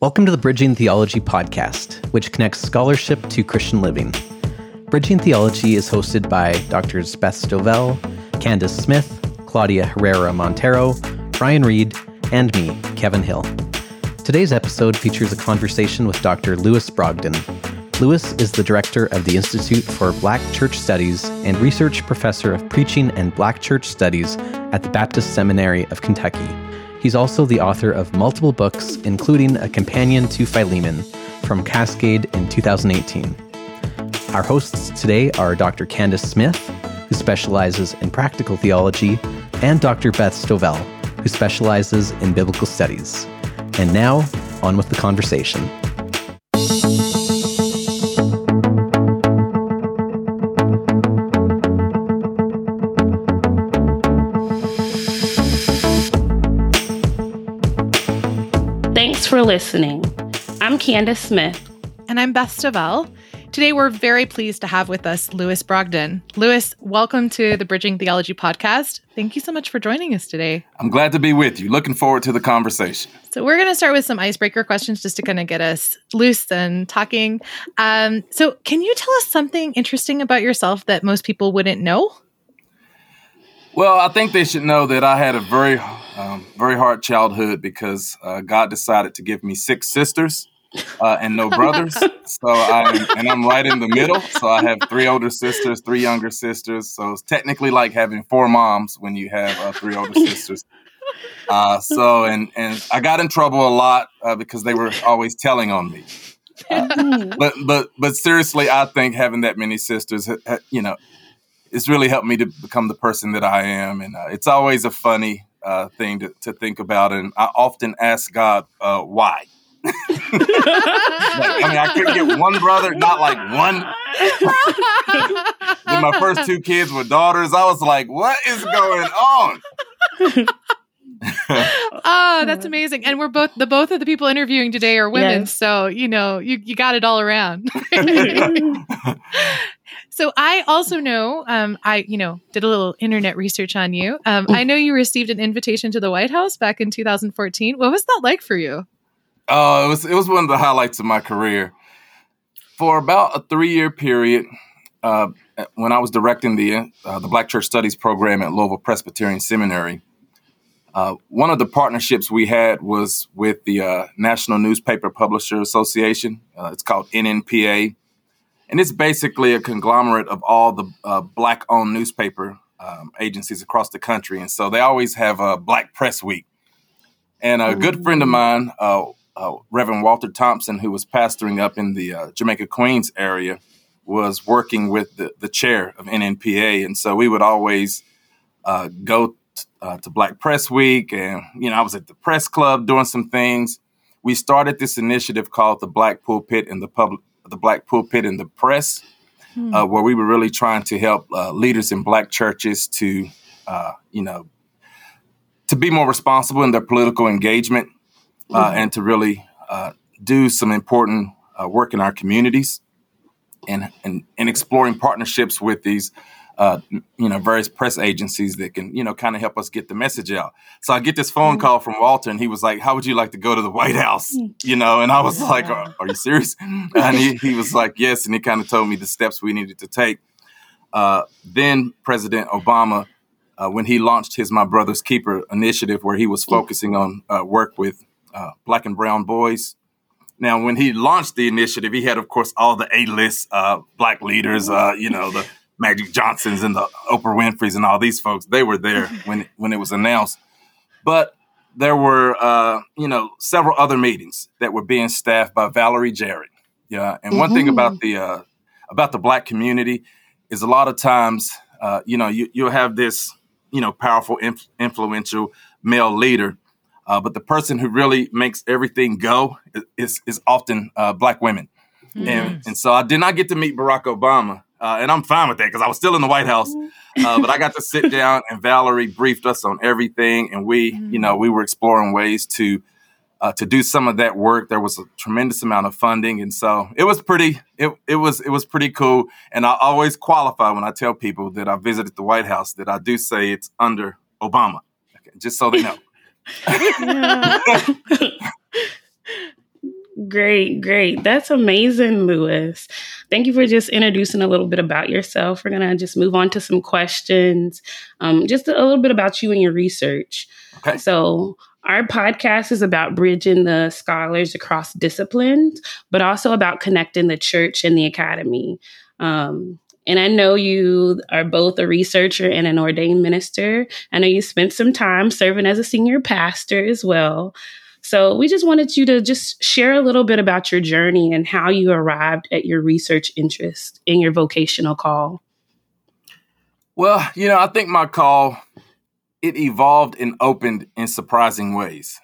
Welcome to the Bridging Theology podcast, which connects scholarship to Christian living. Bridging Theology is hosted by Drs. Beth Stovell, Candace Smith, Claudia Herrera Montero, Brian Reed, and me, Kevin Hill. Today's episode features a conversation with Dr. Lewis Brogdon. Lewis is the director of the Institute for Black Church Studies and research professor of preaching and Black Church Studies at the Baptist Seminary of Kentucky. He's also the author of multiple books, including a companion to Philemon from Cascade in 2018. Our hosts today are Dr. Candace Smith, who specializes in practical theology, and Dr. Beth Stovell, who specializes in biblical studies. And now, on with the conversation. Listening. I'm Candace Smith. And I'm Beth Stovell. Today, we're very pleased to have with us Lewis Brogdon. Lewis, welcome to the Bridging Theology podcast. Thank you so much for joining us today. I'm glad to be with you. Looking forward to the conversation. So, we're going to start with some icebreaker questions just to kind of get us loose and talking. Um, so, can you tell us something interesting about yourself that most people wouldn't know? Well, I think they should know that I had a very, um, very hard childhood because uh, God decided to give me six sisters uh, and no brothers. so I'm and I'm right in the middle. So I have three older sisters, three younger sisters. So it's technically like having four moms when you have uh, three older sisters. Uh, so and and I got in trouble a lot uh, because they were always telling on me. Uh, but but but seriously, I think having that many sisters, you know, it's really helped me to become the person that I am, and uh, it's always a funny uh, thing to, to think about. And I often ask God uh, why. I mean, I couldn't get one brother, not like one. then my first two kids were daughters. I was like, what is going on? oh, that's amazing. And we're both the both of the people interviewing today are women, yes. so you know, you you got it all around. so I also know um, I, you know, did a little internet research on you. Um, I know you received an invitation to the White House back in 2014. What was that like for you? Uh, it was it was one of the highlights of my career. For about a three year period, uh, when I was directing the uh, the Black Church Studies program at Louisville Presbyterian Seminary, uh, one of the partnerships we had was with the uh, National Newspaper Publisher Association. Uh, it's called NNPA, and it's basically a conglomerate of all the black-owned newspaper um, agencies across the country. And so they always have a Black Press Week. And a good friend of mine uh, Reverend Walter Thompson, who was pastoring up in the uh, Jamaica Queens area, was working with the, the chair of NNPA. And so we would always uh, go t- uh, to Black Press Week. And, you know, I was at the press club doing some things. We started this initiative called the Black Pulpit in the Public, the Black Pulpit in the Press, hmm. Uh, where we were really trying to help uh, leaders in Black churches to, you know, to be more responsible in their political engagement uh, and to really uh, do some important uh, work in our communities and, and, and exploring partnerships with these uh, you know, various press agencies that can, you know, kind of help us get the message out. So I get this phone mm-hmm. call from Walter, and he was like, "How would you like to go to the White House?" Mm. You know, and I was like, "Are, are you serious?" and he, he, was like, "Yes," and he kind of told me the steps we needed to take. Uh, then President Obama, uh, when he launched his My Brother's Keeper initiative, where he was mm. focusing on uh, work with uh, black and brown boys. Now, when he launched the initiative, he had, of course, all the A-list uh, black leaders. Uh, you know, the Magic Johnsons and the Oprah Winfrey's and all these folks. They were there when when it was announced. But there were, uh, you know, several other meetings that were being staffed by Valerie Jarrett. Yeah, and one mm-hmm. thing about the uh, about the black community is a lot of times, uh, you know, you, you'll have this, you know, powerful, inf- influential male leader uh, but the person who really makes everything go is, is often uh, black women. Yes. And, and so I did not get to meet Barack Obama. Uh, and I'm fine with that because I was still in the White House. Uh, but I got to sit down and Valerie briefed us on everything. And we, you know, we were exploring ways to uh, to do some of that work. There was a tremendous amount of funding, and so it was pretty. It, it was it was pretty cool. And I always qualify when I tell people that I visited the White House that I do say it's under Obama, okay, just so they know. Great, great. That's amazing, Lewis. Thank you for just introducing a little bit about yourself. We're going to just move on to some questions, um, just a little bit about you and your research. Okay. So, our podcast is about bridging the scholars across disciplines, but also about connecting the church and the academy. Um, and I know you are both a researcher and an ordained minister. I know you spent some time serving as a senior pastor as well. So we just wanted you to just share a little bit about your journey and how you arrived at your research interest in your vocational call. Well, you know, I think my call it evolved and opened in surprising ways.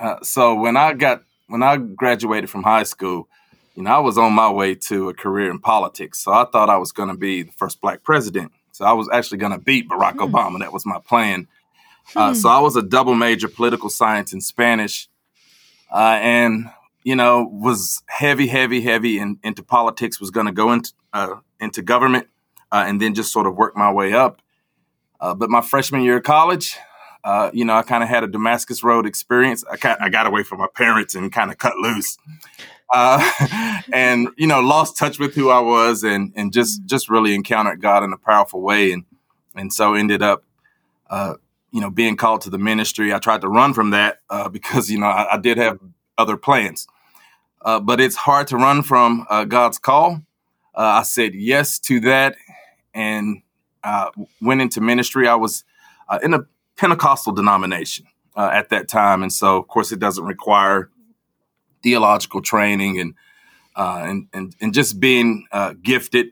Uh, so when I got when I graduated from high school, you know, I was on my way to a career in politics. So I thought I was going to be the first black president. So I was actually going to beat Barack hmm. Obama. That was my plan. Uh, hmm. so I was a double major, political science and Spanish uh, and you know was heavy, heavy, heavy in, into politics. Was going to go into uh, into government, uh, and then just sort of work my way up. Uh, but my freshman year of college, uh, you know, I kind of had a Damascus Road experience. I I got away from my parents and kind of cut loose. And you know, lost touch with who I was, and and just just really encountered God in a powerful way, and and so ended up uh, you know, being called to the ministry. I tried to run from that uh, because, you know, I, I, did have other plans. Uh, but it's hard to run from uh, God's call. Uh, I said yes to that and uh, went into ministry. I was uh, in a Pentecostal denomination at that time. And so, of course, it doesn't require theological training and, and, and, and, just being gifted.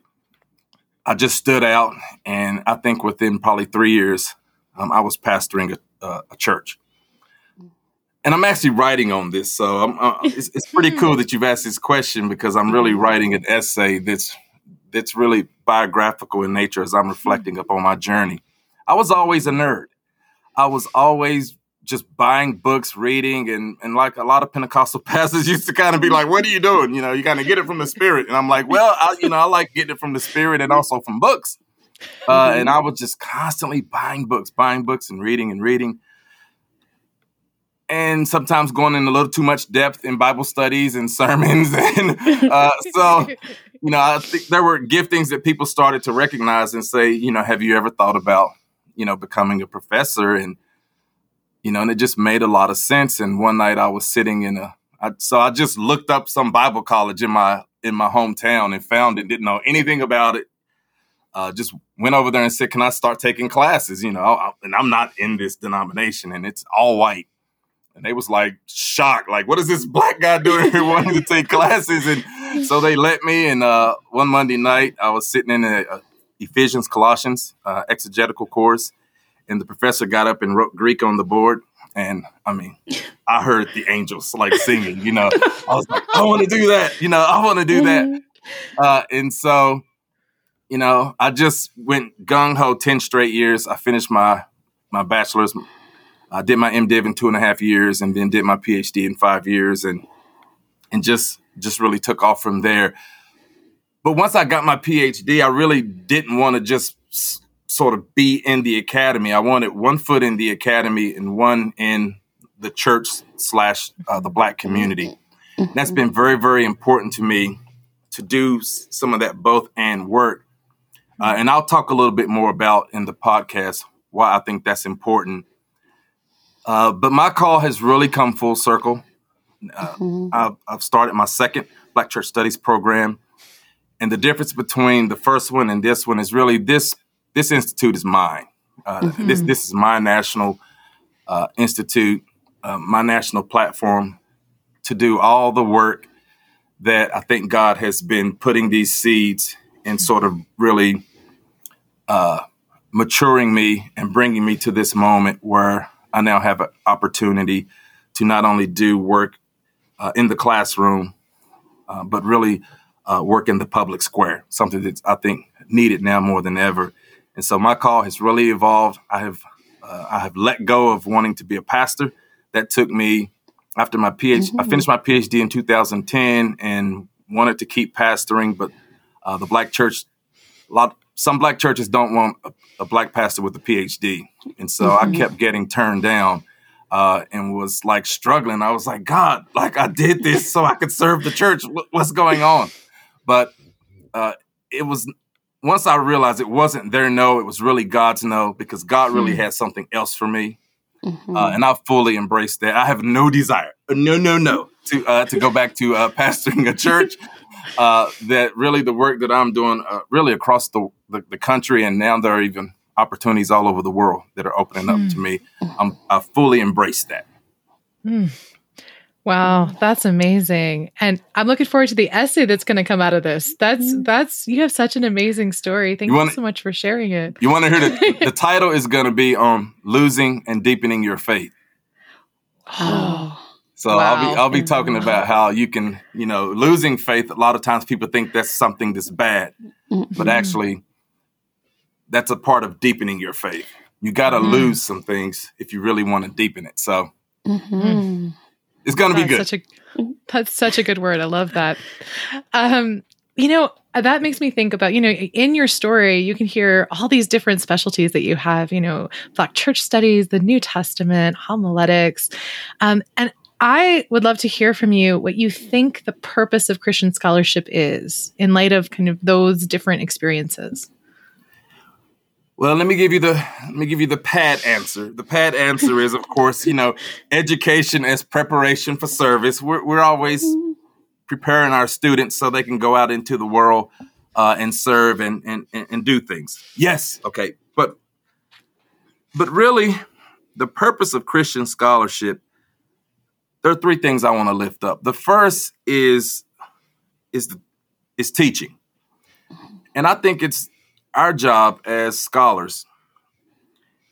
I just stood out. And I think within probably three years, um, I was pastoring a, uh, a, church. And I'm actually writing on this, so uh, it's, it's, pretty cool that you've asked this question because I'm really writing an essay that's that's really biographical in nature as I'm reflecting upon my journey. I was always a nerd. I was always just buying books, reading, and and like a lot of Pentecostal pastors used to kind of be like, "What are you doing?" You know, you kind of get it from the Spirit, and I'm like, "Well, I, you know, I like getting it from the Spirit and also from books." Uh, mm-hmm. And I was just constantly buying books, buying books, and reading and reading. And sometimes going in a little too much depth in Bible studies and sermons. And uh, so, you know, I think there were giftings that people started to recognize and say, you know, have you ever thought about, you know, becoming a professor? And, you know, and it just made a lot of sense. And one night I was sitting in a, I, so I just looked up some Bible college in my in my hometown and found it. Didn't know anything about it uh, just went over there and said, "Can I start taking classes?" You know, and I'm not in this denomination, and it's all white. And they was like shocked, like, "What is this black guy doing here wanting to take classes?" And so they let me. And uh, one Monday night, I was sitting in a, a Ephesians Colossians uh, exegetical course, and the professor got up and wrote Greek on the board. And I mean, I heard the angels like singing. You know, I was like, "I want to do that." You know, I want to do that. Mm-hmm. Uh, and so you know, I just went gung ho 10 straight years. I finished my, my bachelor's. I did my MDiv in two and a half years and then did my PhD in five years and, and just, just really took off from there. But once I got my PhD, I really didn't want to just s- sort of be in the academy. I wanted one foot in the academy and one in the church slash uh, the black community. That's been very, very important to me to do some of that both and work uh, and I'll talk a little bit more about in the podcast why I think that's important. Uh, but my call has really come full circle. Uh, mm-hmm. I've, I've, started my second Black Church Studies program, and the difference between the first one and this one is really this. This institute is mine. Uh, mm-hmm. This this is my national uh, institute, uh, my national platform to do all the work that I think God has been putting these seeds and sort of really uh, maturing me and bringing me to this moment where I now have an opportunity to not only do work uh, in the classroom, uh, but really uh, work in the public square, something that I think needed now more than ever. And so my call has really evolved. I have uh, I have let go of wanting to be a pastor. That took me after my PhD. Mm-hmm. I finished my PhD in 2010 and wanted to keep pastoring, but uh, the Black Church a lot some black churches don't want a, a black pastor with a PhD, and so mm-hmm. I kept getting turned down. uh, and was like struggling. I was like, God, like I did this so I could serve the church. What's going on? But uh, it was once I realized it wasn't their no, it was really God's no because God really hmm. had something else for me. Mm-hmm. Uh, and I fully embraced that. I have no desire, no, no, no, to uh, to go back to uh, pastoring a church. Uh, that really the work that I'm doing, uh, really across the, the, the country, and now there are even opportunities all over the world that are opening up to hmm. me. I'm, I fully embrace that. Mm. Wow, that's amazing. And I'm looking forward to the essay that's going to come out of this. That's mm. that's you have such an amazing story. Thank you, wanna, you so much for sharing it. You want to hear the the title is going to be on um, losing and deepening your faith. Oh. So wow. I'll be I'll be talking about how you can, you know, losing faith a lot of times people think that's something that's bad. Mm-hmm. But actually that's a part of deepening your faith. You got to mm-hmm. lose some things if you really want to deepen it. So mm-hmm. It's going to be good. Such a, that's such a good word. I love that. Um, you know, that makes me think about, you know, in your story, you can hear all these different specialties that you have, you know, Black church studies, the New Testament, homiletics. Um, and I would love to hear from you what you think the purpose of Christian scholarship is in light of kind of those different experiences. Well, let me give you the let me give you the pad answer. The pad answer is, of course, you know, education as preparation for service. We're we're always preparing our students so they can go out into the world uh, and serve and, and and do things. Yes, okay, but but really, the purpose of Christian scholarship. There are three things I want to lift up. The first is is the, is teaching, and I think it's our job as scholars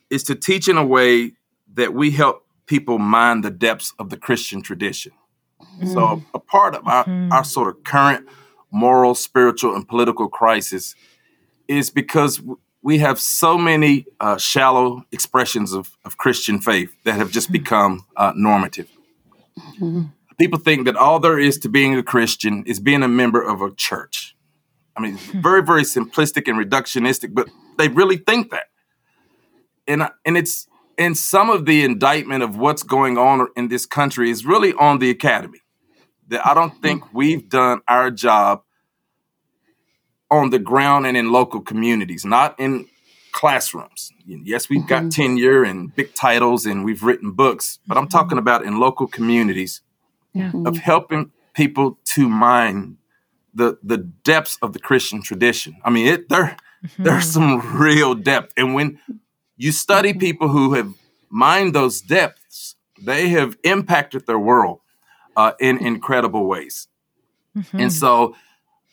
is to teach in a way that we help people mine the depths of the Christian tradition. Mm. So, a part of our, mm. our sort of current moral, spiritual, and political crisis is because we have so many uh, shallow expressions of, of Christian faith that have just mm. become uh, normative. Mm-hmm. People think that all there is to being a Christian is being a member of a church. I mean, hmm. very, very simplistic and reductionistic, but they really think that. And, and it's, and some of the indictment of what's going on in this country is really on the academy. That I don't think hmm. we've done our job on the ground and in local communities, not in classrooms. Yes, we've got mm-hmm. tenure and big titles and we've written books, but I'm talking mm-hmm. about in local communities yeah. of helping people to mine the the depths of the Christian tradition. I mean, it there mm-hmm. there's some real depth, and when you study mm-hmm. people who have mined those depths, they have impacted their world uh, in incredible ways. Mm-hmm. And so,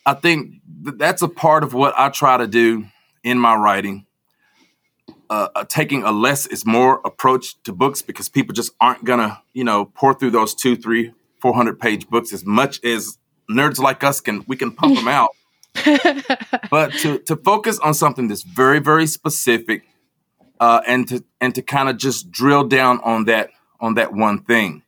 I think that's a part of what I try to do in my writing. Uh, uh, taking a less is more approach to books because people just aren't gonna, you know, pour through those two, three, four hundred page books as much as nerds like us can we can pump them out. but to to focus on something that's very very specific, uh, and to and to kind of just drill down on that on that one thing,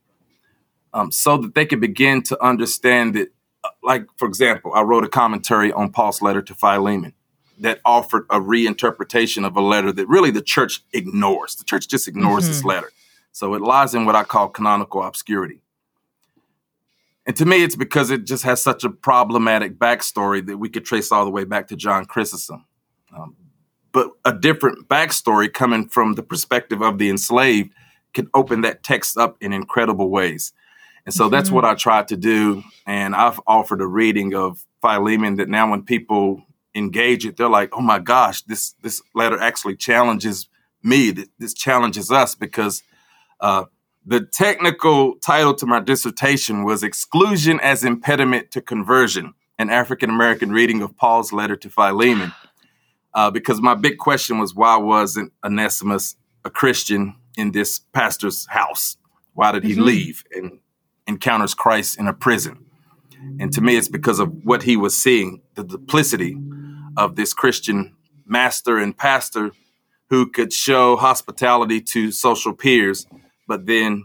um, so that they can begin to understand it. Uh, like for example, I wrote a commentary on Paul's letter to Philemon that offered a reinterpretation of a letter that really the church ignores. The church just ignores mm-hmm. this letter. So it lies in what I call canonical obscurity. And to me, it's because it just has such a problematic backstory that we could trace all the way back to John Chrysostom. Um, but a different backstory coming from the perspective of the enslaved can open that text up in incredible ways. And so mm-hmm. that's what I tried to do. And I've offered a reading of Philemon that now when people engage it, they're like, oh my gosh, this, this letter actually challenges me. This challenges us because uh, the technical title to my dissertation was Exclusion as Impediment to Conversion, an African American reading of Paul's letter to Philemon. Uh, because my big question was why wasn't Onesimus a Christian in this pastor's house? Why did he mm-hmm. leave and encounters Christ in a prison? And to me, it's because of what he was seeing the duplicity of this Christian master and pastor who could show hospitality to social peers but then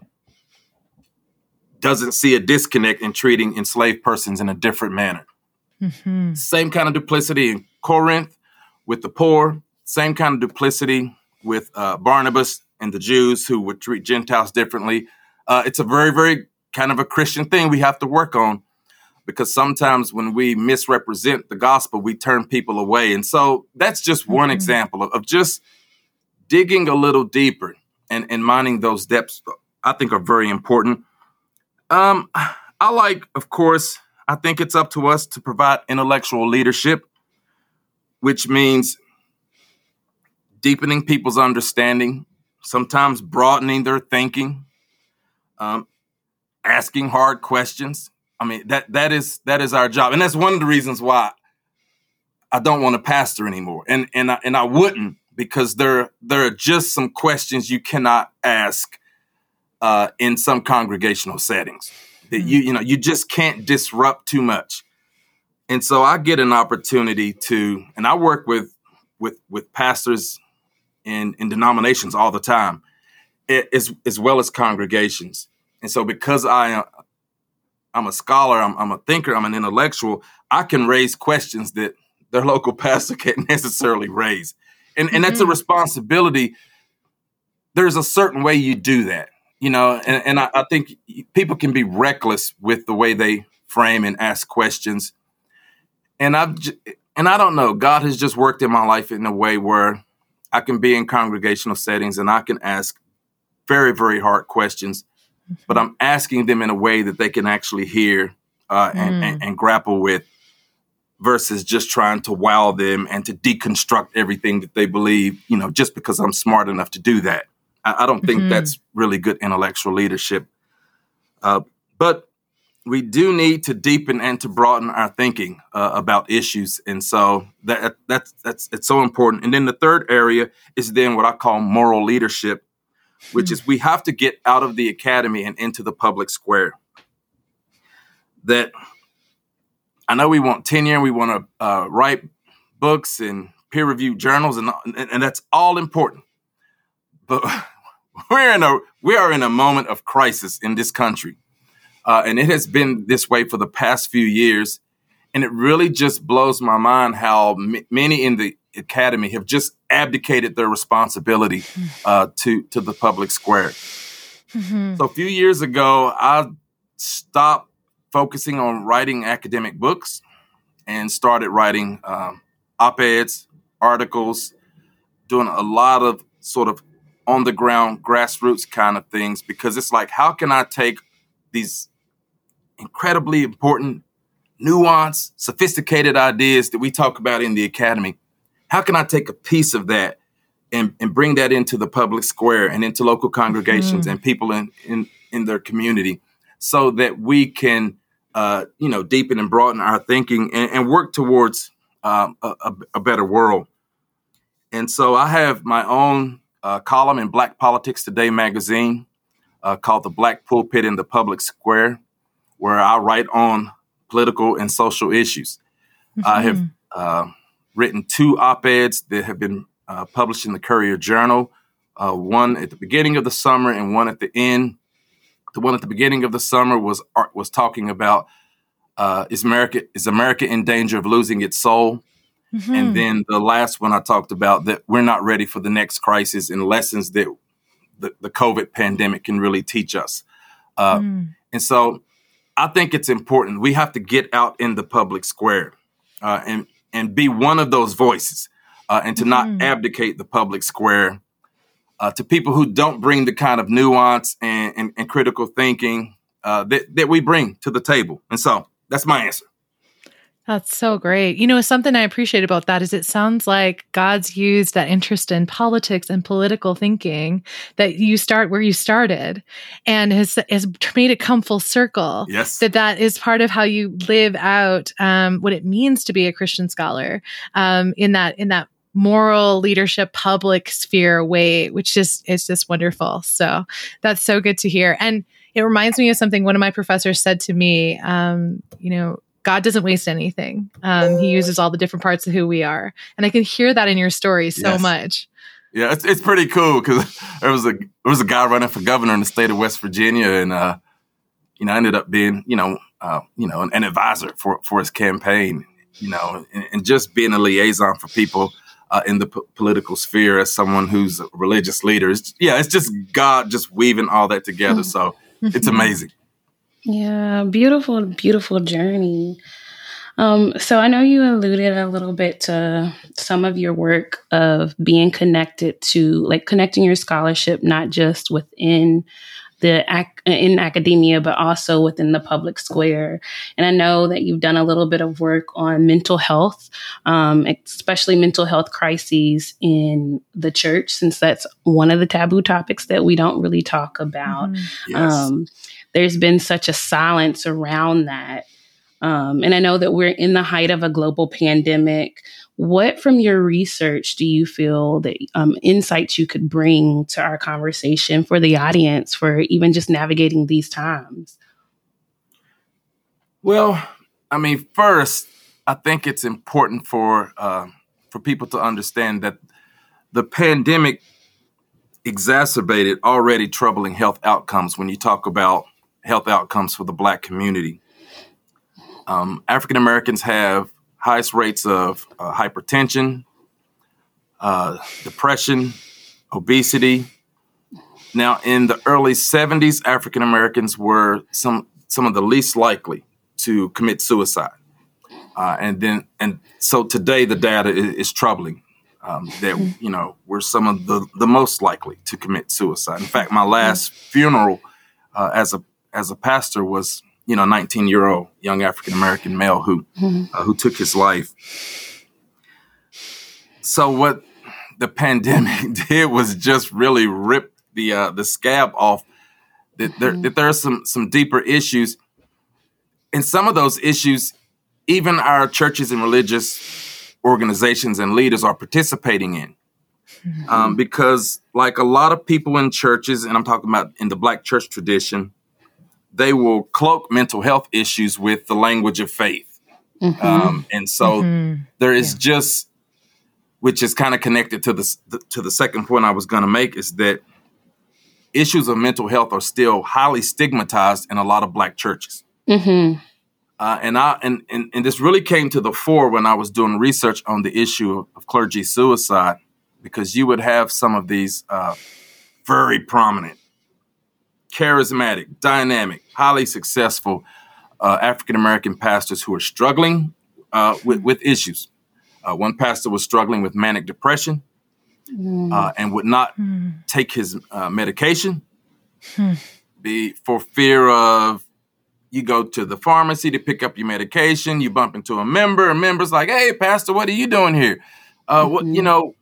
doesn't see a disconnect in treating enslaved persons in a different manner. Mm-hmm. Same kind of duplicity in Corinth with the poor, same kind of duplicity with uh, Barnabas and the Jews who would treat Gentiles differently. Uh, it's a very, very kind of a Christian thing we have to work on because sometimes when we misrepresent the gospel, we turn people away. And so that's just one mm-hmm. example of, of, just digging a little deeper and, and mining those depths, I think are very important. Um, I like, of course, I think it's up to us to provide intellectual leadership, which means deepening people's understanding, sometimes broadening their thinking, um, asking hard questions. I mean that that is that is our job, and that's one of the reasons why I don't want to pastor anymore, and and I, and I wouldn't because there there are just some questions you cannot ask uh, in some congregational settings that mm-hmm. you you know you just can't disrupt too much, and so I get an opportunity to, and I work with with with pastors in in denominations all the time, as as well as congregations, and so because I I'm a scholar, I'm, I'm a thinker, I'm an intellectual, I can raise questions that their local pastor can't necessarily raise. And, and that's a mm-hmm. responsibility. There's a certain way you do that, you know, and, and I, I think people can be reckless with the way they frame and ask questions. And I've, and I don't know, God has just worked in my life in a way where I can be in congregational settings and I can ask very, very hard questions but I'm asking them in a way that they can actually hear uh, and, mm. and, and, grapple with versus just trying to wow them and to deconstruct everything that they believe, you know, just because I'm smart enough to do that. I, I don't think mm-hmm. that's really good intellectual leadership. Uh, but we do need to deepen and to broaden our thinking uh, about issues, and so that that's that's it's so important. And then the third area is then what I call moral leadership, which is we have to get out of the academy and into the public square. That I know we want tenure, we want to uh, write books and peer reviewed journals, and, and, and that's all important. But we're in a we are in a moment of crisis in this country, uh, and it has been this way for the past few years. And it really just blows my mind how m- many in the academy have just abdicated their responsibility uh, to to the public square. Mm-hmm. So a few years ago, I stopped focusing on writing academic books and started writing um, op-eds, articles, doing a lot of sort of on the ground grassroots kind of things because it's like how can I take these incredibly important nuanced, sophisticated ideas that we talk about in the academy how can I take a piece of that and, and bring that into the public square and into local congregations mm. and people in, in, in their community so that we can, uh, you know, deepen and broaden our thinking and, and work towards um, a, a, better world. And so I have my own uh, column in Black Politics Today magazine uh, called The Black Pulpit in the Public Square, where I write on political and social issues. Mm-hmm. I have uh, written two op eds that have been uh, published in the Courier Journal, uh, one at the beginning of the summer and one at the end. The one at the beginning of the summer was was talking about uh, is America is America in danger of losing its soul, mm-hmm. and then the last one I talked about that we're not ready for the next crisis and lessons that the, the COVID pandemic can really teach us. Uh, mm. And so, I think it's important we have to get out in the public square uh, and and be one of those voices uh, and to mm-hmm. not abdicate the public square uh, to people who don't bring the kind of nuance and, and, and critical thinking uh, that, that we bring to the table. And so that's my answer. That's so great. You know, something I appreciate about that is it sounds like God's used that interest in politics and political thinking that you start where you started and has, has made it come full circle. Yes. That that is part of how you live out um, what it means to be a Christian scholar um, in that, in that moral leadership public sphere way, which just is just wonderful. So that's so good to hear. And it reminds me of something one of my professors said to me, um, you know, God doesn't waste anything. Um, he uses all the different parts of who we are, and I can hear that in your story so yes. much. Yeah, it's, it's pretty cool because there was a there was a guy running for governor in the state of West Virginia, and uh, you know, I ended up being you know uh, you know an, an, advisor for for his campaign, you know, and, and, just being a liaison for people uh, in the p- political sphere as someone who's a religious leader. It's, yeah, it's just God just weaving all that together. So it's amazing. Yeah, beautiful, beautiful journey. Um, so I know you alluded a little bit to some of your work of being connected to like connecting your scholarship not just within the ac- in academia but also within the public square and i know that you've done a little bit of work on mental health um, especially mental health crises in the church since that's one of the taboo topics that we don't really talk about mm-hmm. yes. um, there's been such a silence around that um, and I know that we're in the height of a global pandemic. What from your research do you feel that um, insights you could bring to our conversation for the audience for even just navigating these times? Well, I mean, first, I think it's important for uh, for people to understand that the pandemic exacerbated already troubling health outcomes when you talk about health outcomes for the Black community. Um, African Americans have highest rates of uh, hypertension, uh, depression, obesity. Now, in the early 70s, African Americans were some some of the least likely to commit suicide, uh, and then and so today the data is, is troubling. Um, that you know we're some of the the most likely to commit suicide. In fact, my last funeral uh, as a as a pastor was you know, 19 year old young African American male who mm-hmm. uh, who took his life. So what the pandemic did was just really rip the uh, the scab off. That there, mm-hmm. that there are some some deeper issues, and some of those issues, even our churches and religious organizations and leaders are participating in. Mm-hmm. Um, because, like a lot of people in churches, and I'm talking about in the Black church tradition, they will cloak mental health issues with the language of faith. Mm-hmm. Um, and so mm-hmm. there is yeah. just, which is kind of connected to the, to the second point I was going to make is that issues of mental health are still highly stigmatized in a lot of black churches. Mm-hmm. Uh, and I and, and and this really came to the fore when I was doing research on the issue of, of clergy suicide, because you would have some of these uh, very prominent charismatic, dynamic, highly successful uh, African American pastors who are struggling uh, with, with, issues. Uh, one pastor was struggling with manic depression mm. and would not mm. take his uh, medication mm. be, for fear of you go to the pharmacy to pick up your medication, you bump into a member, a member's like, "Hey, pastor, what are you doing here?" Uh, what you mm-hmm. know?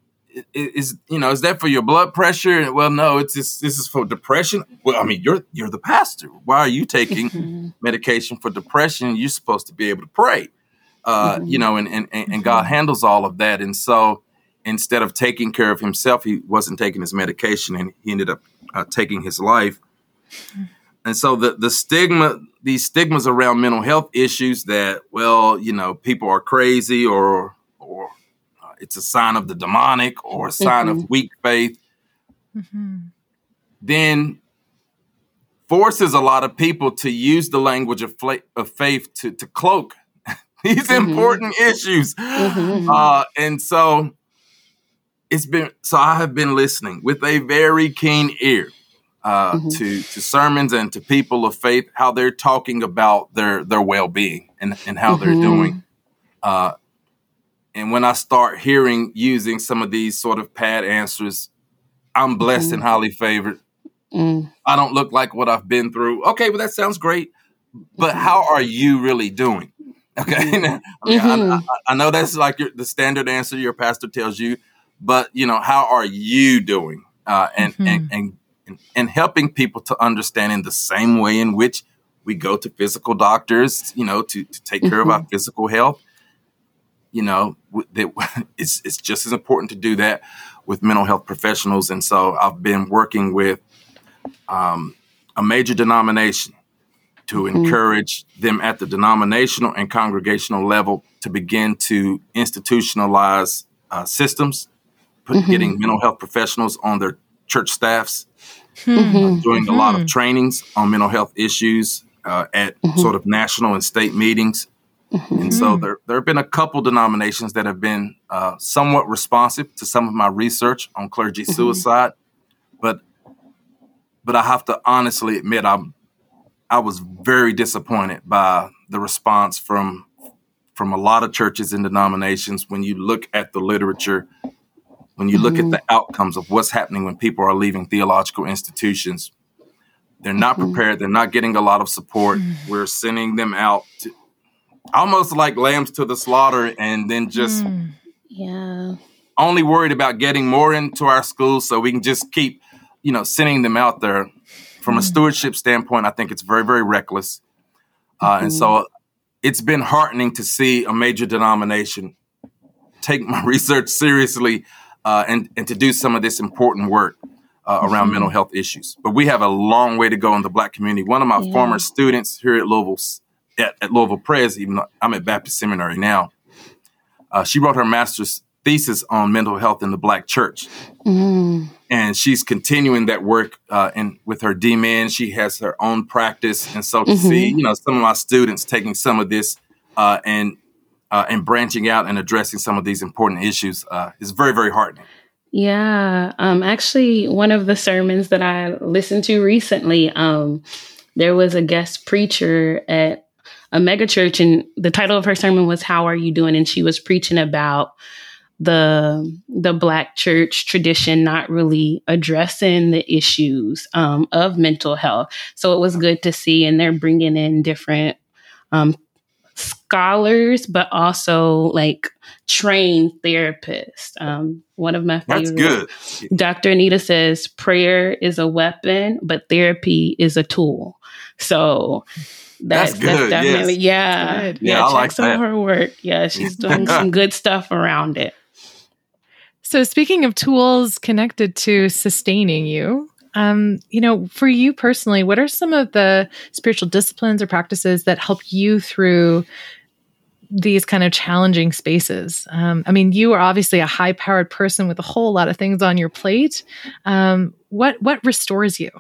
Is you know is that for your blood pressure? Well no it's just, this is for depression. Well i mean you're you're the pastor. Why are you taking medication for depression? You're supposed to be able to pray uh, mm-hmm. you know and, and and god mm-hmm. handles all of that. And so instead of taking care of himself he wasn't taking his medication and he ended up uh, taking his life. And so the the stigma these stigmas around mental health issues that well you know people are crazy or it's a sign of the demonic or a sign mm-hmm. of weak faith, mm-hmm. then forces a lot of people to use the language of, fla- of faith to, to cloak these mm-hmm. important issues. Mm-hmm. Uh, and so it's been, so I have been listening with a very keen ear. Uh, mm-hmm. to to sermons and to people of faith, how they're talking about their their well being and and how they're mm-hmm. doing. Uh, and when I start hearing using some of these sort of pad answers, I'm blessed mm. and highly favored. Mm. I don't look like what I've been through. Okay, well, that sounds great. But mm-hmm. how are you really doing? Okay. I, mean, mm-hmm. I, I, know that's like your, the standard answer your pastor tells you, but you know, how are you doing? Uh, and, mm-hmm. and, and, and, and helping people to understand in the same way in which we go to physical doctors, you know, to, to take care of our mm-hmm. physical health you know, that it's it's just as important to do that with mental health professionals. And so I've been working with um, a major denomination to mm-hmm. encourage them at the denominational and congregational level to begin to institutionalize uh, systems, put, mm-hmm. getting mental health professionals on their church staffs, mm-hmm. uh, doing a lot of mm-hmm. trainings on mental health issues uh, at mm-hmm. sort of national and state meetings Mm-hmm. And so there, there have been a couple denominations that have been uh, somewhat responsive to some of my research on clergy mm-hmm. suicide, but but I have to honestly admit I'm I was very disappointed by the response from from a lot of churches and denominations when you look at the literature, when you look mm-hmm. at the outcomes of what's happening when people are leaving theological institutions. They're not mm-hmm. prepared. They're not getting a lot of support. Mm-hmm. We're sending them out to, almost like lambs to the slaughter and then just mm. yeah only worried about getting more into our schools so we can just keep you know sending them out there from a mm. stewardship standpoint i think it's very very reckless uh, and so mm-hmm. it's been heartening to see a major denomination take my research seriously uh, and, and to do some of this important work uh, around mm-hmm. mental health issues. But we have a long way to go in the Black community. One of my yeah. former students here at Louisville at, at Louisville Pres, even though I'm at Baptist Seminary now. Uh, she wrote her master's thesis on mental health in the Black church, mm. and she's continuing that work uh, in with her DMin. She has her own practice, and so to mm-hmm. see you know some of my students taking some of this uh, and uh, and branching out and addressing some of these important issues uh, is very very heartening. Yeah, um, actually, one of the sermons that I listened to recently, um, there was a guest preacher at a megachurch, and the title of her sermon was "How Are You Doing?" and she was preaching about the the black church tradition not really addressing the issues um, of mental health. So it was good to see, and they're bringing in different um, scholars, but also like trained therapists. Um, one of my favorite. That's good. Dr. Anita says prayer is a weapon, but therapy is a tool. So that's, that's good. That's definitely, yes. yeah. Yeah, yeah, I check like some that. of her work. Yeah, she's doing some good stuff around it. So, speaking of tools connected to sustaining you, um, you know, for you personally, what are some of the spiritual disciplines or practices that help you through these kind of challenging spaces? Um, I mean, you are obviously a high-powered person with a whole lot of things on your plate. Um, what what restores you?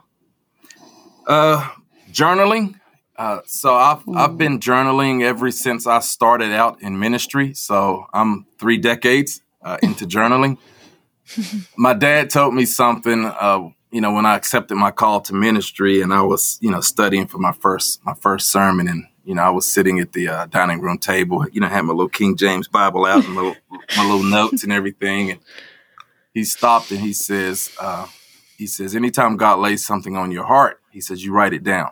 Uh, journaling. Uh, so I've mm. I've been journaling ever since I started out in ministry. So I'm three decades uh, into journaling. my dad told me something. Uh, you know, when I accepted my call to ministry, and I was you know studying for my first my first sermon, and you know I was sitting at the uh, dining room table. You know, had my little King James Bible out and little, my little notes and everything, and he stopped and he says, uh, he says, anytime God lays something on your heart, he says you write it down.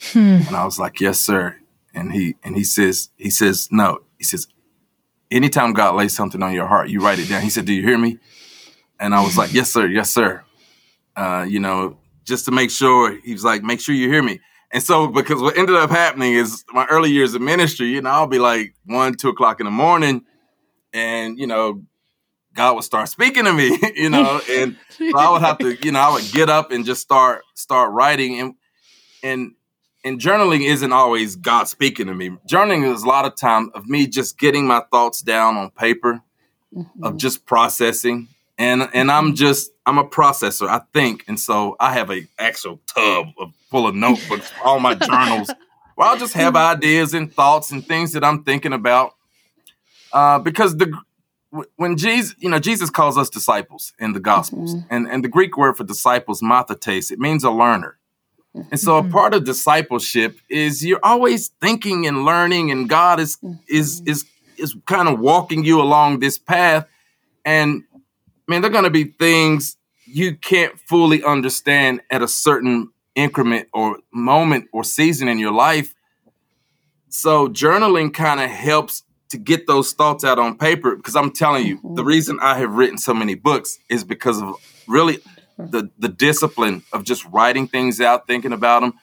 Hmm. And I was like, yes, sir. And he and he says, he says, no. He says, anytime God lays something on your heart, you write it down. He said, do you hear me? And I was like, yes, sir, yes, sir. Uh, you know, just to make sure, he was like, make sure you hear me. And so, because what ended up happening is my early years of ministry, you know, I'll be like one, two o'clock in the morning, and you know, God would start speaking to me, you know, and so I would have to, you know, I would get up and just start start writing, and and and journaling isn't always God speaking to me. Journaling is a lot of time of me just getting my thoughts down on paper, mm-hmm. of just processing. And and I'm mm-hmm. just I'm a processor, I think. And so I have a actual tub of, full of notebooks, all my journals, where I'll just have ideas and thoughts and things that I'm thinking about. Uh, because the when Jesus, you know, Jesus calls us disciples in the Gospels, mm-hmm. and and the Greek word for disciples, mathetes, it means a learner. And so a mm-hmm. part of discipleship is you're always thinking and learning and God is is mm-hmm. is is kind of walking you along this path and man there're going to be things you can't fully understand at a certain increment or moment or season in your life. So journaling kind of helps to get those thoughts out on paper because I'm telling you the mm-hmm. reason I have written so many books is because of really the the discipline of just writing things out, thinking about them.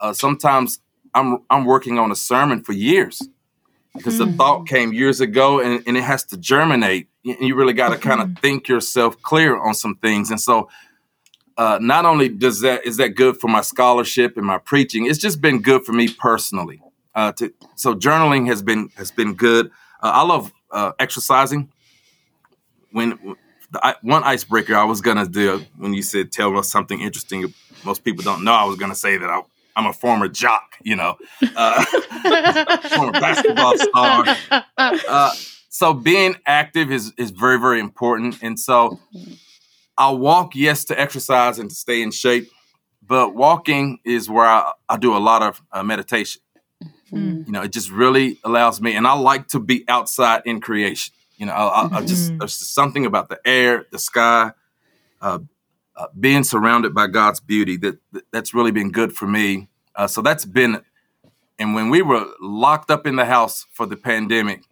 Uh, sometimes I'm I'm working on a sermon for years because mm. the thought came years ago and, and it has to germinate. You, you really got to kind of mm-hmm. think yourself clear on some things, and so. Uh, not only does that is that good for my scholarship and my preaching, it's just been good for me personally. Uh, to, so journaling has been has been good. Uh, I love uh, exercising. When the one icebreaker I was gonna do when you said tell us something interesting. Most people don't know. I was gonna say that I I'm a former jock, you know, uh, former basketball star. Uh, so being active is is very very important, and so I walk yes to exercise and to stay in shape, but walking is where I, I do a lot of uh, meditation. Mm-hmm. You know, it just really allows me, and I like to be outside in creation. You know, I, I, I just mm-hmm. there's something about the air, the sky, uh, uh, being surrounded by God's beauty that, that that's really been good for me. Uh, so that's been, and when we were locked up in the house for the pandemic,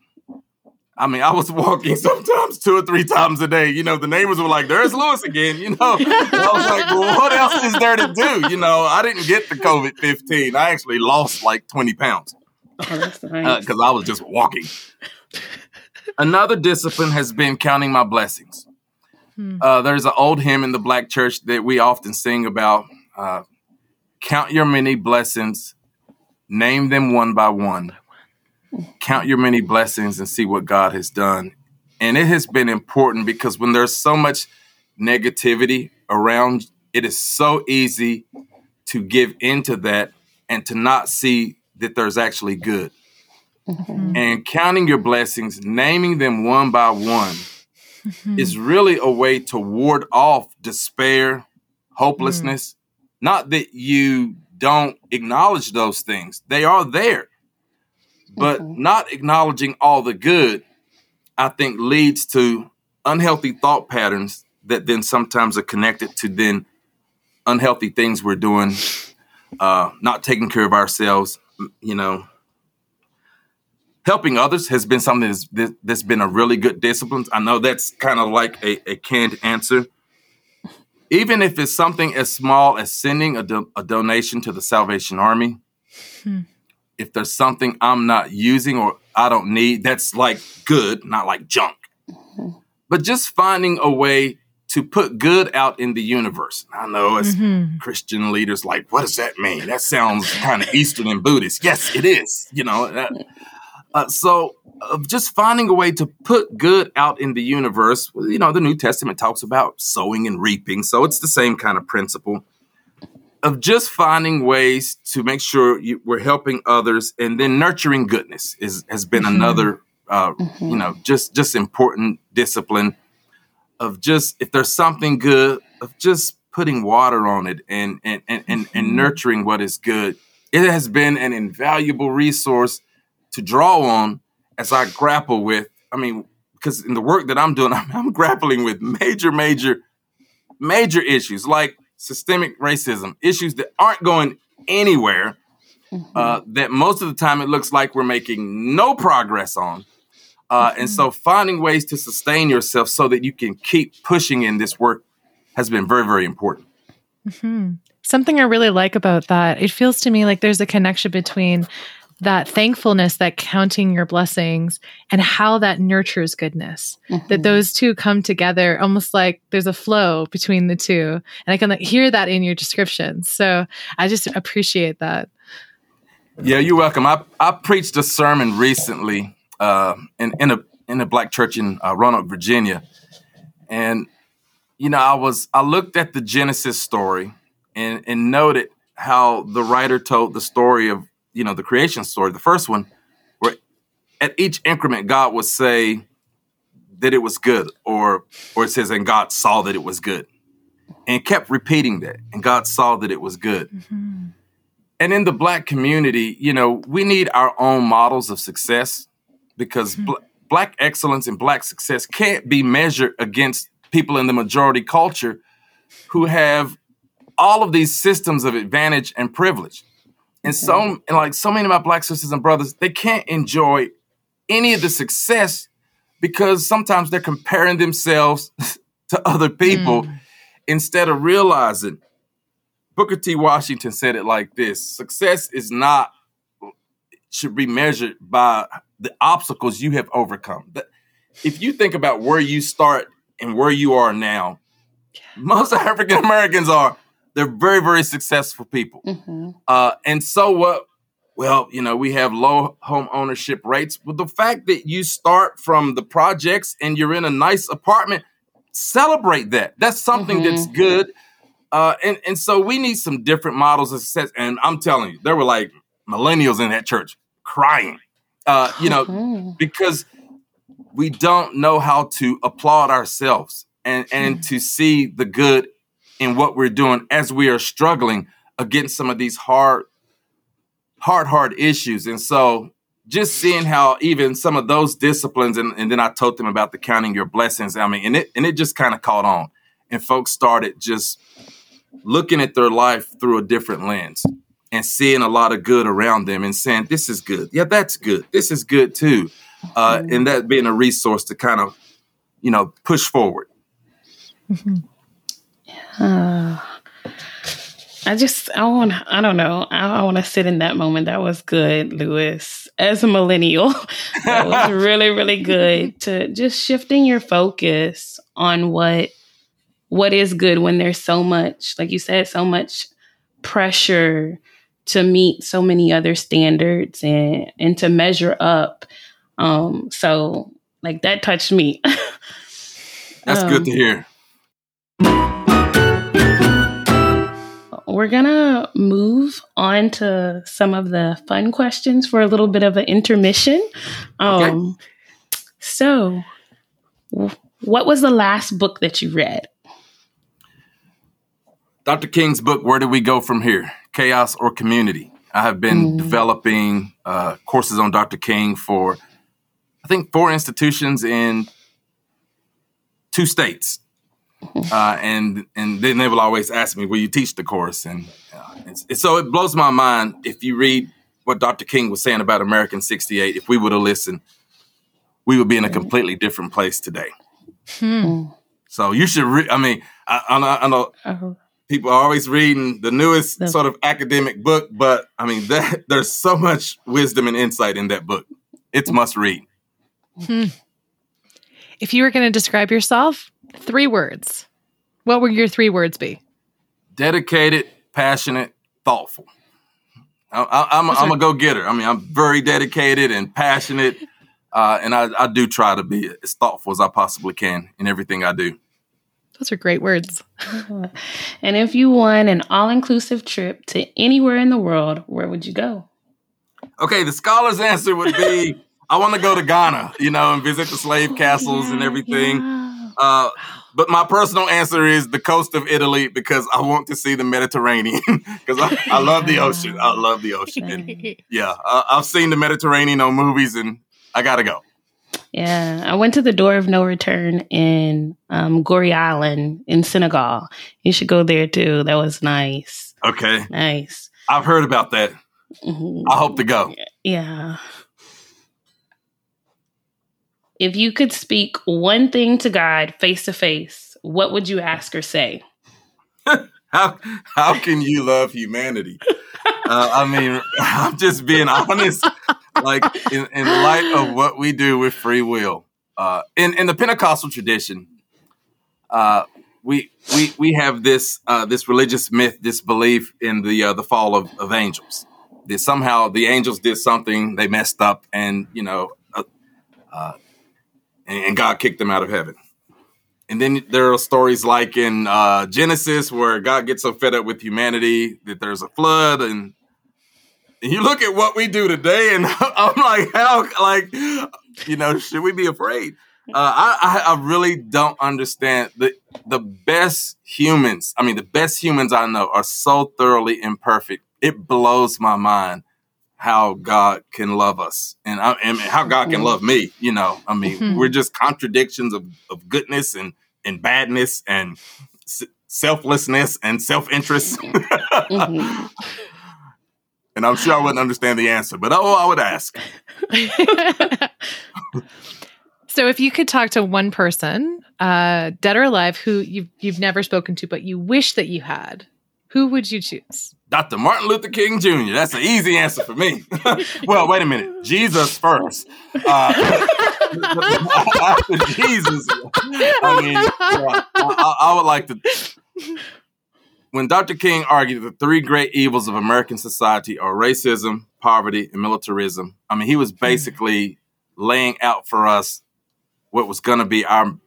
I mean, I was walking sometimes two or three times a day. You know, the neighbors were like, "There's Lewis again." You know, I was like, "Well, what else is there to do?" You know, I didn't get the COVID fifteen. I actually lost like twenty pounds because oh, nice. uh, I was just walking. Another discipline has been counting my blessings. Hmm. Uh, there's an old hymn in the Black church that we often sing about. Uh, Count your many blessings, name them one by one count your many blessings and see what God has done. And it has been important because when there's so much negativity around, it is so easy to give into that and to not see that there's actually good. Mm-hmm. And counting your blessings, naming them one by one, mm-hmm. is really a way to ward off despair, hopelessness. Mm. Not that you don't acknowledge those things, they are there. But mm-hmm. not acknowledging all the good, I think, leads to unhealthy thought patterns that then sometimes are connected to then unhealthy things we're doing, uh, not taking care of ourselves, you know. Helping others has been something that's, that's been a really good discipline. I know that's kind of like a, a canned answer. Even if it's something as small as sending a, do- a donation to the Salvation Army, hmm if there's something I'm not using or I don't need, that's like good, not like junk. Mm-hmm. But just finding a way to put good out in the universe. I know as mm-hmm. Christian leaders, like, what does that mean? That sounds kind of Eastern and Buddhist. Yes, it is. You know, that, uh, so uh, just finding a way to put good out in the universe. You know, the New Testament talks about sowing and reaping, so it's the same kind of principle of just finding ways to make sure you, we're helping others and then nurturing goodness is has been mm-hmm. another uh, mm-hmm. you know just just important discipline of just if there's something good of just putting water on it and and and, and, and mm-hmm. nurturing what is good it has been an invaluable resource to draw on as i grapple with i mean because in the work that i'm doing i'm, I'm grappling with major major major issues like systemic racism, issues that aren't going anywhere, mm-hmm. uh, that most of the time it looks like we're making no progress on. Uh, mm-hmm. And so finding ways to sustain yourself so that you can keep pushing in this work has been very, very important. Mm-hmm. Something I really like about that, it feels to me like there's a connection between that thankfulness, that counting your blessings, and how that nurtures goodness. Mm-hmm. That those two come together almost like there's a flow between the two. And I can like, hear that in your description. So I just appreciate that. Yeah, you're welcome. I, I preached a sermon recently uh, in, in, a, in a black church in uh, Roanoke, Virginia. And, you know, I was, I looked at the Genesis story and, and noted how the writer told the story of you know the creation story, the first one, where at each increment God would say that it was good, or or it says and God saw that it was good, and kept repeating that, and God saw that it was good. Mm-hmm. And in the black community, you know, we need our own models of success because mm-hmm. bl- black excellence and black success can't be measured against people in the majority culture who have all of these systems of advantage and privilege. And so, and like so many of my black sisters and brothers, they can't enjoy any of the success because sometimes they're comparing themselves to other people mm. instead of realizing. Booker T. Washington said it like this success is not, should be measured by the obstacles you have overcome. If you think about where you start and where you are now, most African Americans are they're very, very successful people. Mm-hmm. Uh, and so what? Well, you know, we have low home ownership rates. But the fact that you start from the projects and you're in a nice apartment, celebrate that. That's something mm-hmm. that's good. Uh, and and so we need some different models of success. And I'm telling you, there were like millennials in that church crying, uh, you know, mm-hmm. because we don't know how to applaud ourselves and and mm-hmm. to see the good in what we're doing as we are struggling against some of these hard, hard, hard issues. And so just seeing how even some of those disciplines, and, and then I told them about the counting your blessings. I mean, and it and it just kind of caught on, and folks started just looking at their life through a different lens and seeing a lot of good around them and saying, "This is good. Yeah, that's good. This is good too," uh, mm-hmm. and that being a resource to kind of, you know, push forward. Mm-hmm. Uh, I just I want I don't know I, I want to sit in that moment. That was good, Lewis. As a millennial, that was really really good to just shifting your focus on what what is good when there's so much, like you said, so much pressure to meet so many other standards and and to measure up. Um, so like that touched me. That's um, good to hear. We're gonna move on to some of the fun questions for a little bit of an intermission. Um, okay. So, what was the last book that you read? Dr. King's book, Where Do We Go From Here? Chaos or Community. I have been mm. developing uh, courses on Dr. King for, I think, four institutions in two states uh, and and then they will always ask me, "Will you teach the course?" And, uh, and, so it blows my mind if you read what Dr. King was saying about American '68. If we would have listened, we would be in a completely different place today. Hmm. So you should. read. I mean, I, I, I know. Uh-huh. People are always reading the newest the- sort of academic book, but I mean, that, there's so much wisdom and insight in that book. It's must read. Hmm. If you were going to describe yourself, Three words. What would your three words be? Dedicated, passionate, thoughtful. I, am a, I'm a go getter. I mean, I'm very dedicated and passionate, uh, and I, I do try to be as thoughtful as I possibly can in everything I do. Those are great words. and if you won an all inclusive trip to anywhere in the world, where would you go? Okay, the scholar's answer would be I want to go to Ghana, you know, and visit the slave castles yeah, and everything. Yeah. Uh, but my personal answer is the coast of Italy because I want to see the Mediterranean because I, I, love the ocean. I love the ocean. And yeah, I, I've seen the Mediterranean on movies and I got to go. Yeah, I went to the Door of No Return in um, Gorée Island in Senegal. You should go there too. That was nice. Okay. Nice. I've heard about that. Mm-hmm. I hope to go. Yeah. If you could speak one thing to God face to face, what would you ask or say? how how can you love humanity? Uh, I mean, I'm just being honest. Like in, in, light of what we do with free will, uh, in in the Pentecostal tradition, uh, we we we have this uh, this religious myth, this belief in the uh, the fall of, of angels. That somehow the angels did something, they messed up, and you know, uh, and God kicked them out of heaven. And then there are stories like in uh, Genesis where God gets so fed up with humanity that there's a flood, and, and you look at what we do today, and I'm like, how, like, you know, should we be afraid? Uh, I, I really don't understand the the best humans. I mean, the best humans I know are so thoroughly imperfect. It blows my mind how God can love us and, I, and how God can love me. You know, I mean, mm-hmm. we're just contradictions of, of goodness and, and badness and s- selflessness and self interest. mm-hmm. And I'm sure I wouldn't understand the answer, but oh, I would ask. so, if you could talk to one person, uh, dead or alive, who you've you've never spoken to, but you wish that you had, who would you choose? Dr. Martin Luther King Jr. That's an easy answer for me. well, wait a minute. Jesus first. Uh, after Jesus, I mean, yeah, I, I would like to. When Dr. King argued the three great evils of American society are racism, poverty, and militarism, I mean, he was basically laying out for us what was going to be our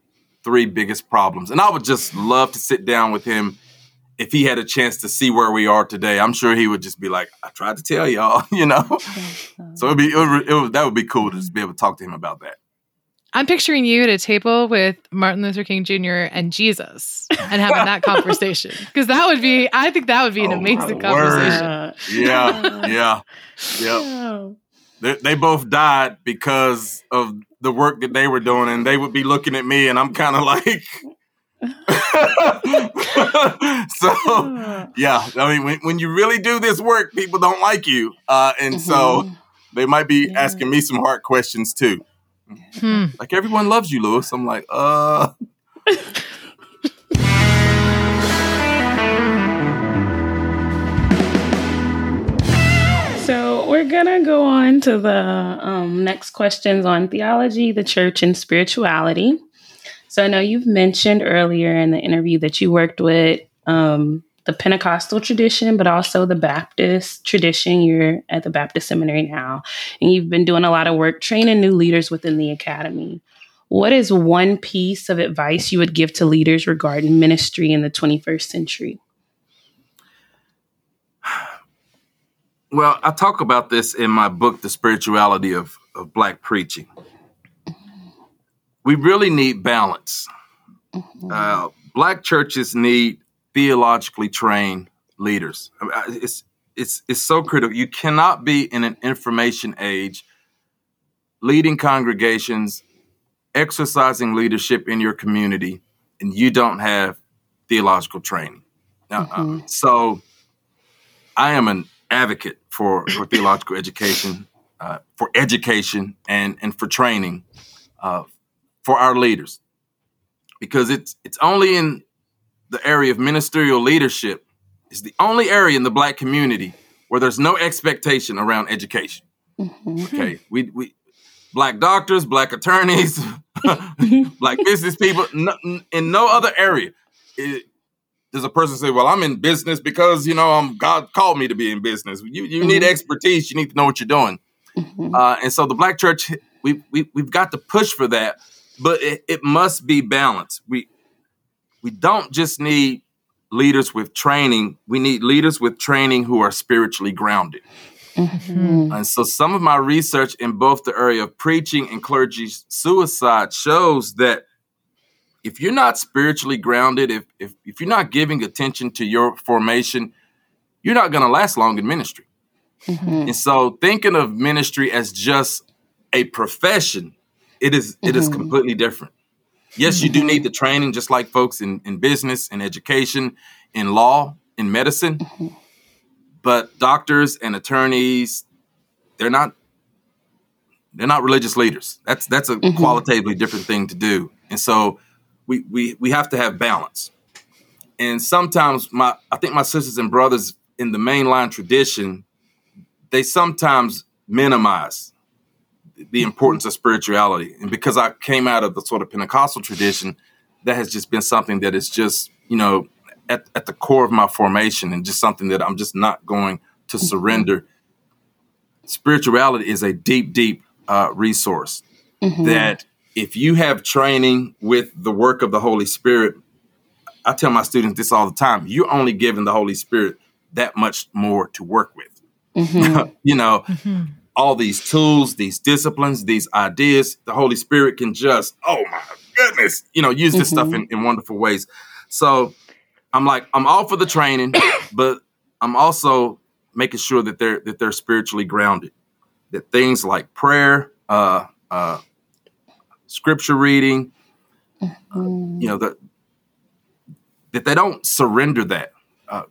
three biggest problems. And I would just love to sit down with him if he had a chance to see where we are today, I'm sure he would just be like, "I tried to tell y'all," you know. so it'd be it would, it would, that would be cool to just be able to talk to him about that. I'm picturing you at a table with Martin Luther King Jr. and Jesus and having that conversation because that would be, I think that would be an oh, amazing conversation. Yeah, yeah, yeah. They, they both died because of the work that they were doing, and they would be looking at me, and I'm kind of like. so yeah, I mean, when, when you really do this work, people don't like you, uh, and mm-hmm. so they might be yeah. asking me some hard questions too. Hmm. Like everyone loves you, Lewis. I'm like, uh. so we're gonna go on to the um, next questions on theology, the church, and spirituality. So I know you've mentioned earlier in the interview that you worked with um, the Pentecostal tradition, but also the Baptist tradition. You're at the Baptist Seminary now, and you've been doing a lot of work training new leaders within the academy. What is one piece of advice you would give to leaders regarding ministry in the 21st century? Well, I talk about this in my book, The Spirituality of, of Black Preaching. We really need balance. Mm-hmm. Uh, black churches need theologically trained leaders. it's it's it's so critical. You cannot be in an information age leading congregations, exercising leadership in your community, and you don't have theological training. Uh, mm-hmm. uh, so, I am an advocate for, for theological education, uh, for education, and and for training uh, for our leaders, because it's it's only in the area of ministerial leadership is the only area in the black community where there's no expectation around education. Mm-hmm. Okay, we we black doctors, black attorneys, black business people. No, in no other area it, does a person say, "Well, I'm in business because you know I'm God called me to be in business." You you mm-hmm. need expertise. You need to know what you're doing. Mm-hmm. Uh, and so the black church, we, we we've got to push for that, but it, it must be balanced. We we don't just need leaders with training, we need leaders with training who are spiritually grounded. Mm-hmm. And so, some of my research in both the area of preaching and clergy suicide shows that if you're not spiritually grounded, if, if, if you're not giving attention to your formation, you're not going to last long in ministry. Mm-hmm. And so, thinking of ministry as just a profession, it is, it is mm-hmm. completely different. Yes, you do need the training, just like folks in, in business, in education, in law, in medicine. Mm-hmm. But doctors and attorneys, they're not they're not religious leaders. That's that's a mm-hmm. qualitatively different thing to do. And so we we we have to have balance. And sometimes my I think my sisters and brothers in the mainline tradition, they sometimes minimize the importance of spirituality. And because I came out of the sort of Pentecostal tradition, that has just been something that is just, you know, at, at the core of my formation and just something that I'm just not going to mm-hmm. surrender. Spirituality is a deep, deep uh, resource mm-hmm. that if you have training with the work of the Holy Spirit, I tell my students this all the time you're only giving the Holy Spirit that much more to work with. Mm-hmm. you know, mm-hmm all these tools, these disciplines, these ideas, the Holy Spirit can just, oh my goodness, you know, use this mm-hmm. stuff in, in wonderful ways. So I'm like, I'm all for the training, but I'm also making sure that they're that they're spiritually grounded. That things like prayer, uh, uh, scripture reading, mm-hmm. you know, that that they don't surrender that. Uh,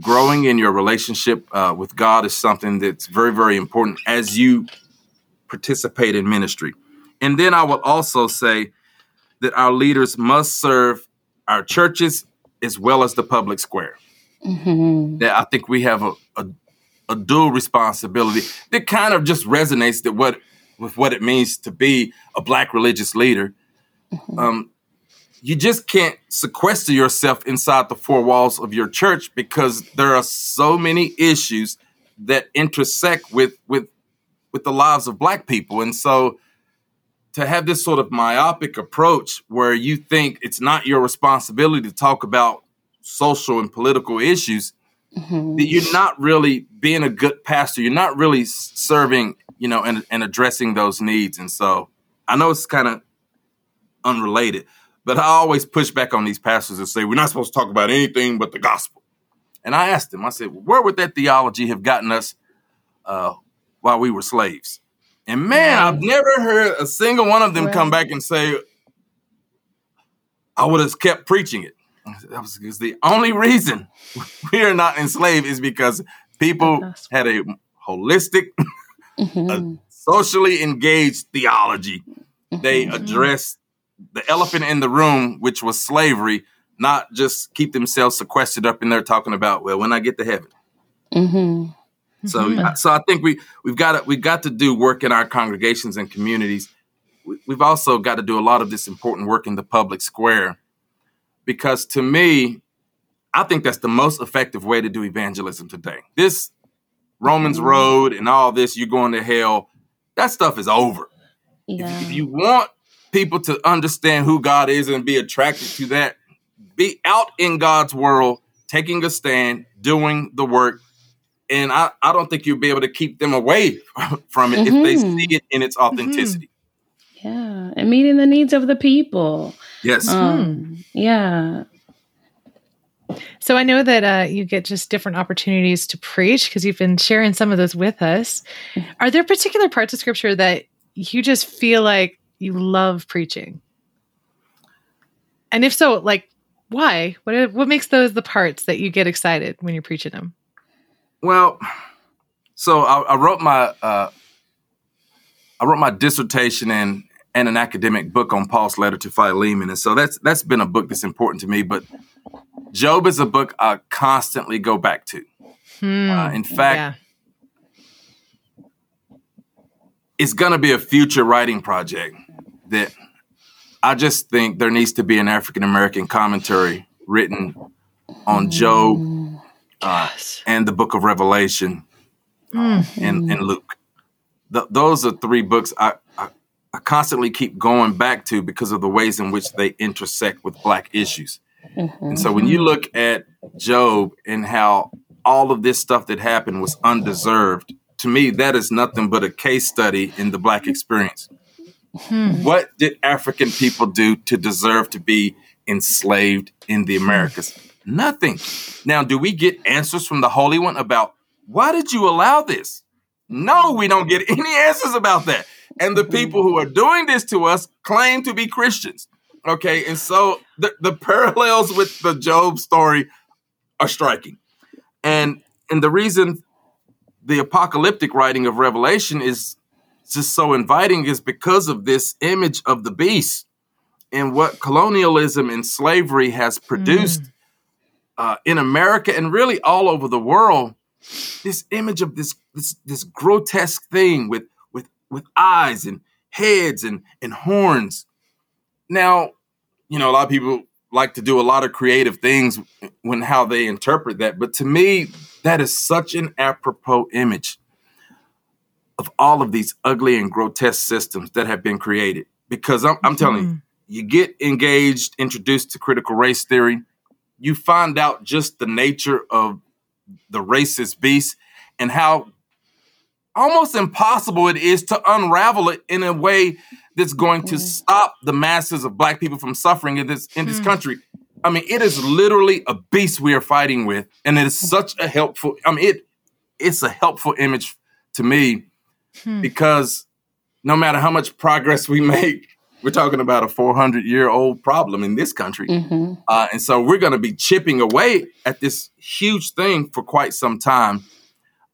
growing in your relationship uh, with God is something that's very, very important as you participate in ministry. And then I will also say that our leaders must serve our churches as well as the public square. Mm-hmm. That I think we have a, a, a, dual responsibility that kind of just resonates that what with what it means to be a black religious leader. Mm-hmm. Um, you just can't sequester yourself inside the four walls of your church because there are so many issues that intersect with with with the lives of black people and so to have this sort of myopic approach where you think it's not your responsibility to talk about social and political issues, mm-hmm. that you're not really being a good pastor. You're not really serving, you know, and, and addressing those needs. And so I know it's kind of unrelated, but I always push back on these pastors and say, we're not supposed to talk about anything but the gospel. And I asked him, I said, well, where would that theology have gotten us uh, while we were slaves? And man, I've never heard a single one of them right. come back and say, I would have kept preaching it. That was, was the only reason we are not enslaved is because people had a holistic, mm-hmm. a socially engaged theology. Mm-hmm. They addressed the elephant in the room, which was slavery, not just keep themselves sequestered up in there talking about, well, when I get to heaven. Mm-hmm. So, mm-hmm. so I think we we've got to we've got to do work in our congregations and communities. We've also got to do a lot of this important work in the public square, because to me, I think that's the most effective way to do evangelism today. This Romans mm-hmm. Road and all this, you're going to hell. That stuff is over. Yeah. If, if you want people to understand who God is and be attracted to that, be out in God's world, taking a stand, doing the work. And I, I don't think you'll be able to keep them away from it mm-hmm. if they mm-hmm. see it in its mm-hmm. authenticity. Mm-hmm. Yeah. And meeting the needs of the people. Yes. Um, yeah. So I know that uh, you get just different opportunities to preach because you've been sharing some of those with us. Mm-hmm. Are there particular parts of scripture that you just feel like you love preaching? And if so, like why? What what makes those the parts that you get excited when you're preaching them? Well, so I, I wrote my uh, I wrote my dissertation and and an academic book on Paul's letter to Philemon, and so that's that's been a book that's important to me. But Job is a book I constantly go back to. Hmm, uh, in fact, yeah it's going to be a future writing project that I just think there needs to be an African American commentary written on Job uh, and the book of Revelation uh, and, and Luke. Th- those are three books I, I, I, constantly keep going back to because of the ways in which they intersect with Black issues. Mm-hmm. And so when you look at Job and how all of this stuff that happened was undeserved to me, that is nothing but a case study in the Black experience. Hmm. What did African people do to deserve to be enslaved in the Americas? Nothing. Now, do we get answers from the Holy One about why did you allow this? No, we don't get any answers about that. And the people who are doing this to us claim to be Christians. Okay, and so the, the parallels with the Job story are striking. And and the reason the apocalyptic writing of Revelation is just so inviting is because of this image of the beast and what colonialism and slavery has produced mm. uh, in America and really all over the world. This image of this this this grotesque thing with with with eyes and heads and and horns. Now, you know, a lot of people like to do a lot of creative things when how they interpret that, but to me, that is such an apropos image of all of these ugly and grotesque systems that have been created. Because I'm, I'm telling mm-hmm. you, you get engaged, introduced to critical race theory, you find out just the nature of the racist beast and how almost impossible it is to unravel it in a way that's going to mm. stop the masses of black people from suffering in this in this mm. country. I mean, it is literally a beast we are fighting with, and it is such a helpful. I mean, it it's a helpful image to me hmm. because no matter how much progress we make, we're talking about a 400 year old problem in this country, mm-hmm. uh, and so we're going to be chipping away at this huge thing for quite some time.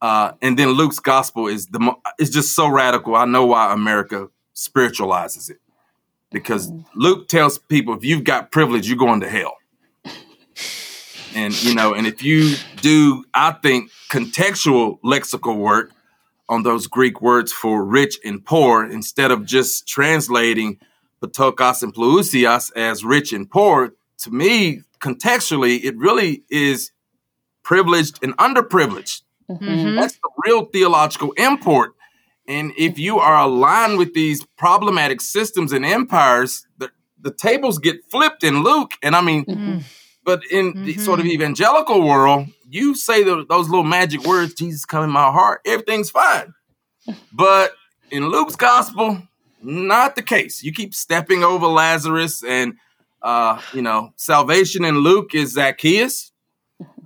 Uh, and then Luke's gospel is the mo- is just so radical. I know why America spiritualizes it because Luke tells people if you've got privilege, you're going to hell. And you know, and if you do, I think contextual lexical work on those Greek words for rich and poor, instead of just translating ptochos and plousios as rich and poor, to me, contextually, it really is privileged and underprivileged. Mm-hmm. That's the real theological import and if you are aligned with these problematic systems and empires, the, the tables get flipped in Luke. And I mean, mm-hmm. But in mm-hmm. the sort of evangelical world, you say the, those little magic words, Jesus come in my heart, everything's fine. But in Luke's gospel, not the case. You keep stepping over Lazarus, and uh, you know, salvation in Luke is Zacchaeus,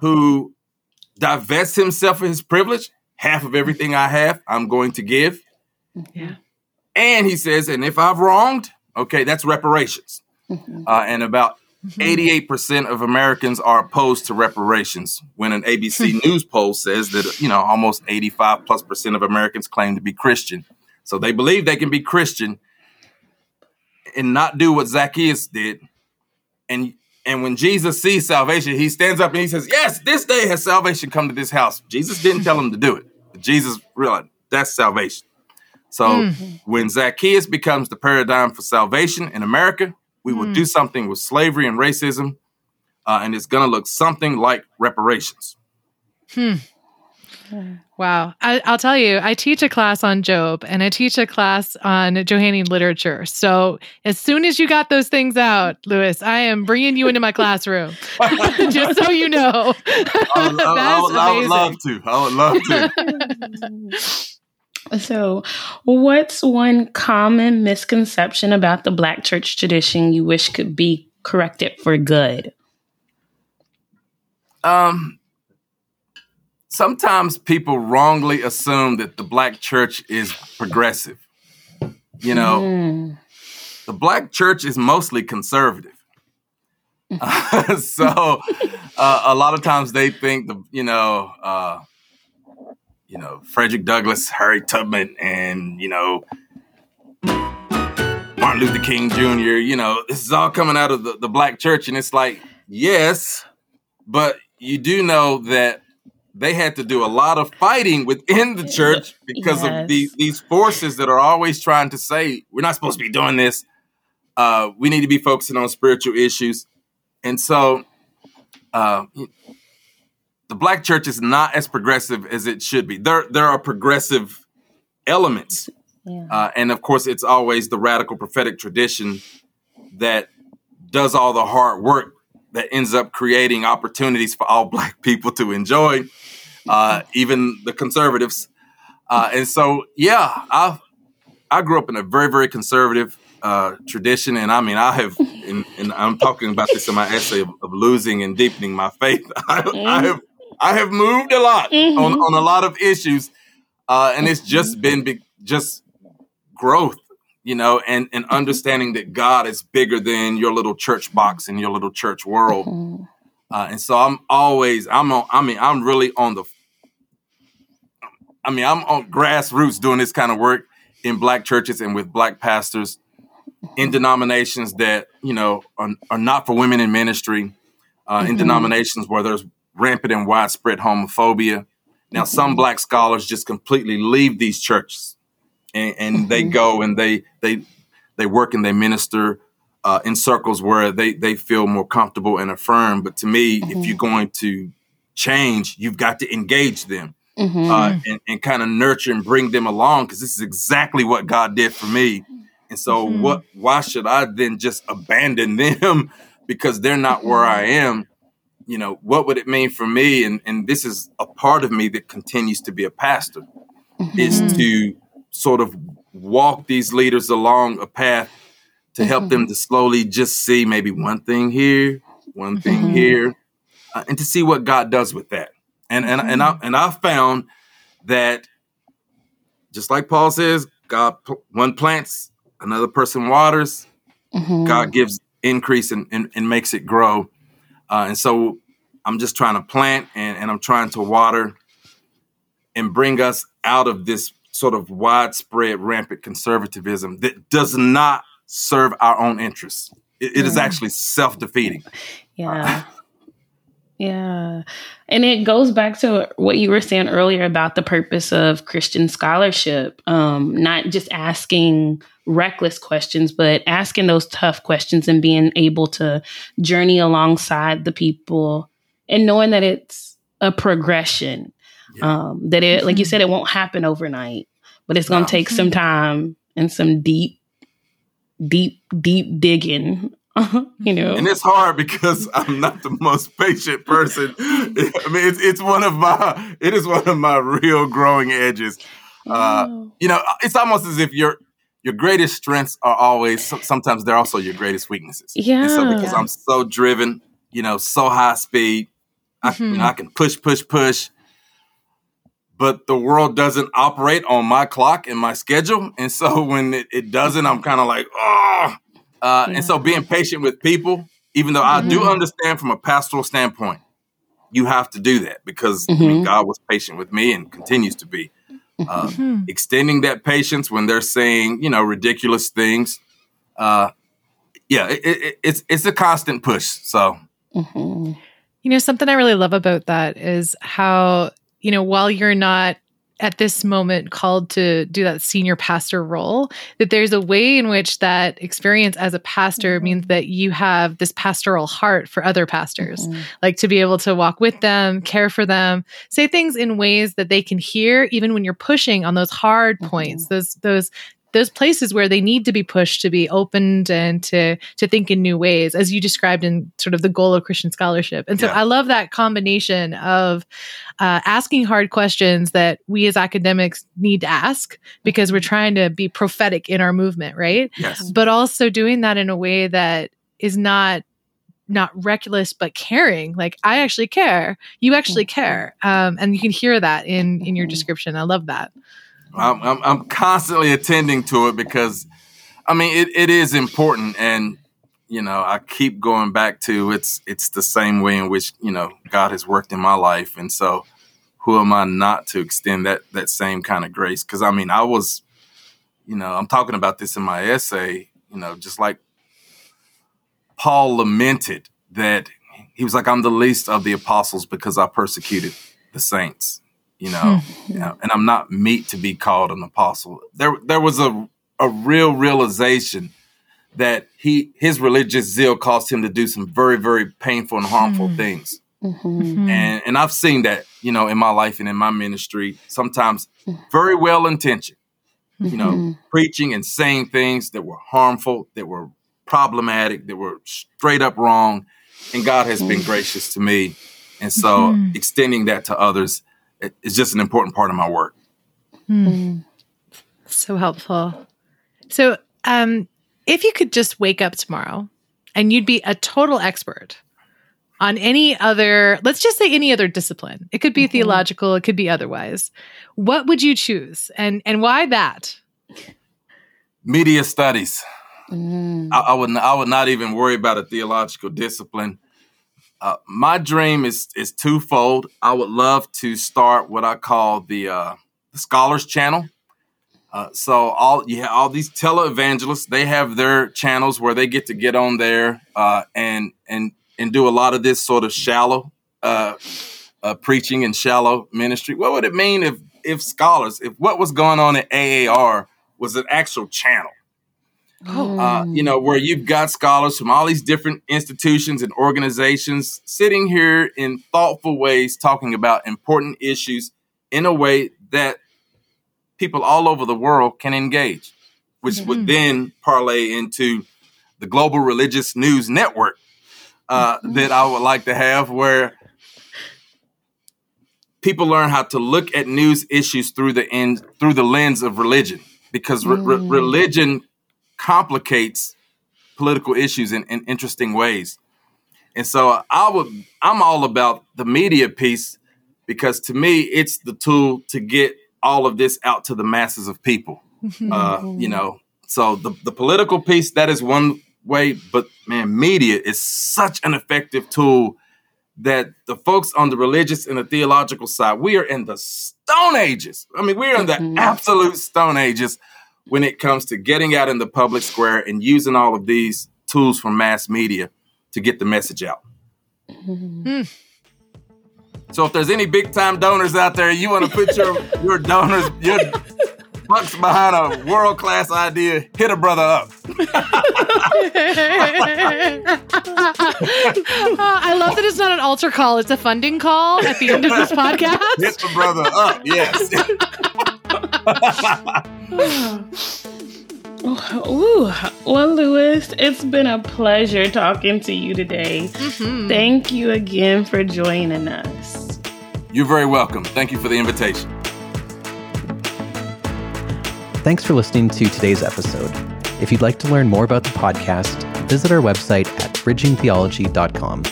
who divests himself of his privilege. Half of everything I have, I'm going to give. Yeah. And he says, and if I've wronged, okay, that's reparations. Mm-hmm. Uh, and about 88% mm-hmm. of Americans are opposed to reparations when an ABC News poll says that, you know, almost 85 plus percent of Americans claim to be Christian. So they believe they can be Christian and not do what Zacchaeus did. And and when Jesus sees salvation, he stands up and he says, Yes, this day has salvation come to this house. Jesus didn't tell him to do it. Jesus realized that's salvation. So mm-hmm. when Zacchaeus becomes the paradigm for salvation in America, we will mm. do something with slavery and racism, uh, and it's going to look something like reparations. Hmm. Wow. I, will tell you, I teach a class on Job and I teach a class on Johannine literature. So as soon as you got those things out, Lewis, I am bringing you into my classroom. Just so you know. I would, I, would, I would love to. I would love to. So, what's one common misconception about the Black church tradition you wish could be corrected for good? Um, sometimes people wrongly assume that the black church is progressive. You know, mm. the black church is mostly conservative. Uh, so uh, a lot of times they think the you know uh, you know Frederick Douglass, Harry Tubman, and you know Martin Luther King Jr. You know this is all coming out of the, the black church, and it's like yes, but you do know that they had to do a lot of fighting within the church because yes. of these these forces that are always trying to say we're not supposed to be doing this. Uh, we need to be focusing on spiritual issues, and so uh, the black church is not as progressive as it should be. There there are progressive elements, yeah. uh, and of course, it's always the radical prophetic tradition that does all the hard work that ends up creating opportunities for all black people to enjoy uh, even the conservatives. Uh, and so, yeah, I I grew up in a very very conservative uh, tradition, and I mean, I have, and, and, I'm talking about this in my essay of, of losing and deepening my faith. I, mm-hmm. I, have I have moved a lot mm-hmm. on on a lot of issues, uh, and it's just mm-hmm. been be- just growth you know, and and understanding that God is bigger than your little church box and your little church world. Mm-hmm. Uh, and so I'm always I'm on. I mean, I'm really on the. I mean, I'm on grassroots doing this kind of work in black churches and with black pastors in denominations that you know are, are not for women in ministry, uh, mm-hmm. in denominations where there's rampant and widespread homophobia. Now, mm-hmm. some black scholars just completely leave these churches and, and mm-hmm. they go and they they they work and they minister uh, in circles where they they feel more comfortable and affirmed. But to me, mm-hmm. if you're going to change, you've got to engage them mm-hmm. uh, and, and kind of nurture and bring them along because this is exactly what God did for me. And so, mm-hmm. what? Why should I then just abandon them because they're not where I mm-hmm. am? You know, what would it mean for me? And and this is a part of me that continues to be a pastor is mm-hmm. to sort of walk these leaders along a path to help mm-hmm. them to slowly just see maybe one thing here, one thing mm-hmm. here, uh, and to see what God does with that. And and and I mm-hmm. and I found that just like Paul says, God one plants, another person waters, mm-hmm. God gives increase and, and, and makes it grow. Uh, and so I'm just trying to plant and, and I'm trying to water and bring us out of this sort of widespread rampant conservatism that does not serve our own interests. it, it is actually self defeating. Yeah. Yeah. And it goes back to what you were saying earlier about the purpose of Christian scholarship, um, not just asking reckless questions, but asking those tough questions and being able to journey alongside the people and knowing that it's a progression. Yeah. Um, that it, like you said, it won't happen overnight, but it's going to take some time and some deep deep, deep digging you know. And it's hard because I'm not the most patient person. I mean, it's it's one of my it is one of my real growing edges. Uh, oh. you know, it's almost as if your your greatest strengths are always sometimes they're also your greatest weaknesses. Yeah. And so because I'm so driven, you know, so high speed, I, mm-hmm. you know, I can push, push, push. But the world doesn't operate on my clock and my schedule, and so when it, it doesn't, I'm kind of like, oh. Uh, yeah. And so being patient with people, even though mm-hmm. I do mm-hmm. understand from a pastoral standpoint, you have to do that because mm-hmm. I mean, mm-hmm. God was patient with me and continues to be. Uh, mm-hmm. Extending that patience when they're saying, you know, ridiculous things. Uh, yeah, it, it, it's it's a constant push. So, mm-hmm. you know, something I really love about that is how you know while you're not at this moment called to do that senior pastor role that there's a way in which that experience as a pastor mm-hmm. means that you have this pastoral heart for other pastors mm-hmm. like to be able to walk with them care for them say things in ways that they can hear even when you're pushing on those hard mm-hmm. points those those those places where they need to be pushed to be opened and to to think in new ways as you described in sort of the goal of christian scholarship. And so yeah. i love that combination of uh, asking hard questions that we as academics need to ask because we're trying to be prophetic in our movement right? Yes. But also doing that in a way that is not not reckless but caring. Like i actually care. You actually mm-hmm. care. Um, and you can hear that in in your mm-hmm. description. I love that I'm, I'm, I'm constantly attending to it because, I mean, it, it is important, and you know, I keep going back to it's it's the same way in which you know God has worked in my life, and so who am I not to extend that that same kind of grace? Because I mean, I was, you know, I'm talking about this in my essay, you know, just like Paul lamented that he was like, I'm the least of the apostles because I persecuted the saints you know, hmm. you know, and I'm not meet to be called an apostle. There, there was a a real realization that he his religious zeal caused him to do some very very painful and harmful mm. things. Mm-hmm. And and I've seen that, you know, in my life and in my ministry, sometimes very well intentioned, you know, mm-hmm. preaching and saying things that were harmful, that were problematic, that were straight up wrong. And God has been gracious to me. And so mm-hmm. extending that to others it's just an important part of my work. Mm. So helpful. So, um, if you could just wake up tomorrow and you'd be a total expert on any other, let's just say any other discipline. It could be mm-hmm. theological, it could be otherwise. What would you choose, and and why that? Media studies. Mm. I, I would I would not even worry about a theological discipline. Uh, my dream is is twofold. I would love to start what I call the uh, the Scholars Channel. Uh, so all have all these televangelists, they have their channels where they get to get on there uh, and and and do a lot of this sort of shallow uh, uh, preaching and shallow ministry. What would it mean if if scholars, if what was going on at AAR was an actual channel? Oh. Uh, you know, where you've got scholars from all these different institutions and organizations sitting here in thoughtful ways talking about important issues in a way that people all over the world can engage, which mm-hmm. would then parlay into the global religious news network uh, mm-hmm. that I would like to have, where people learn how to look at news issues through the end through the lens of religion, because re- mm. religion complicates political issues in, in interesting ways. And so I would I'm all about the media piece because to me it's the tool to get all of this out to the masses of people. uh, you know, so the, the political piece that is one way, but man, media is such an effective tool that the folks on the religious and the theological side, we are in the stone ages. I mean, we're in the mm-hmm. absolute stone ages when it comes to getting out in the public square and using all of these tools from mass media to get the message out. Mm-hmm. So if there's any big time donors out there, you want to put your your donors your bucks behind a world class idea, hit a brother up. I love that it's not an altar call; it's a funding call at the end of this podcast. Hit the brother up, yes. Ooh, well, Lewis, it's been a pleasure talking to you today. Mm-hmm. Thank you again for joining us. You're very welcome. Thank you for the invitation. Thanks for listening to today's episode. If you'd like to learn more about the podcast, visit our website at bridgingtheology.com.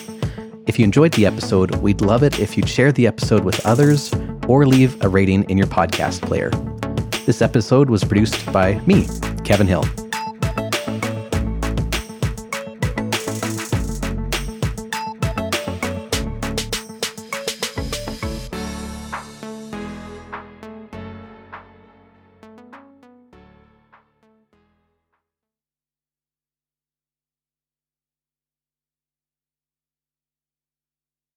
If you enjoyed the episode, we'd love it if you'd share the episode with others or leave a rating in your podcast player. This episode was produced by me, Kevin Hill.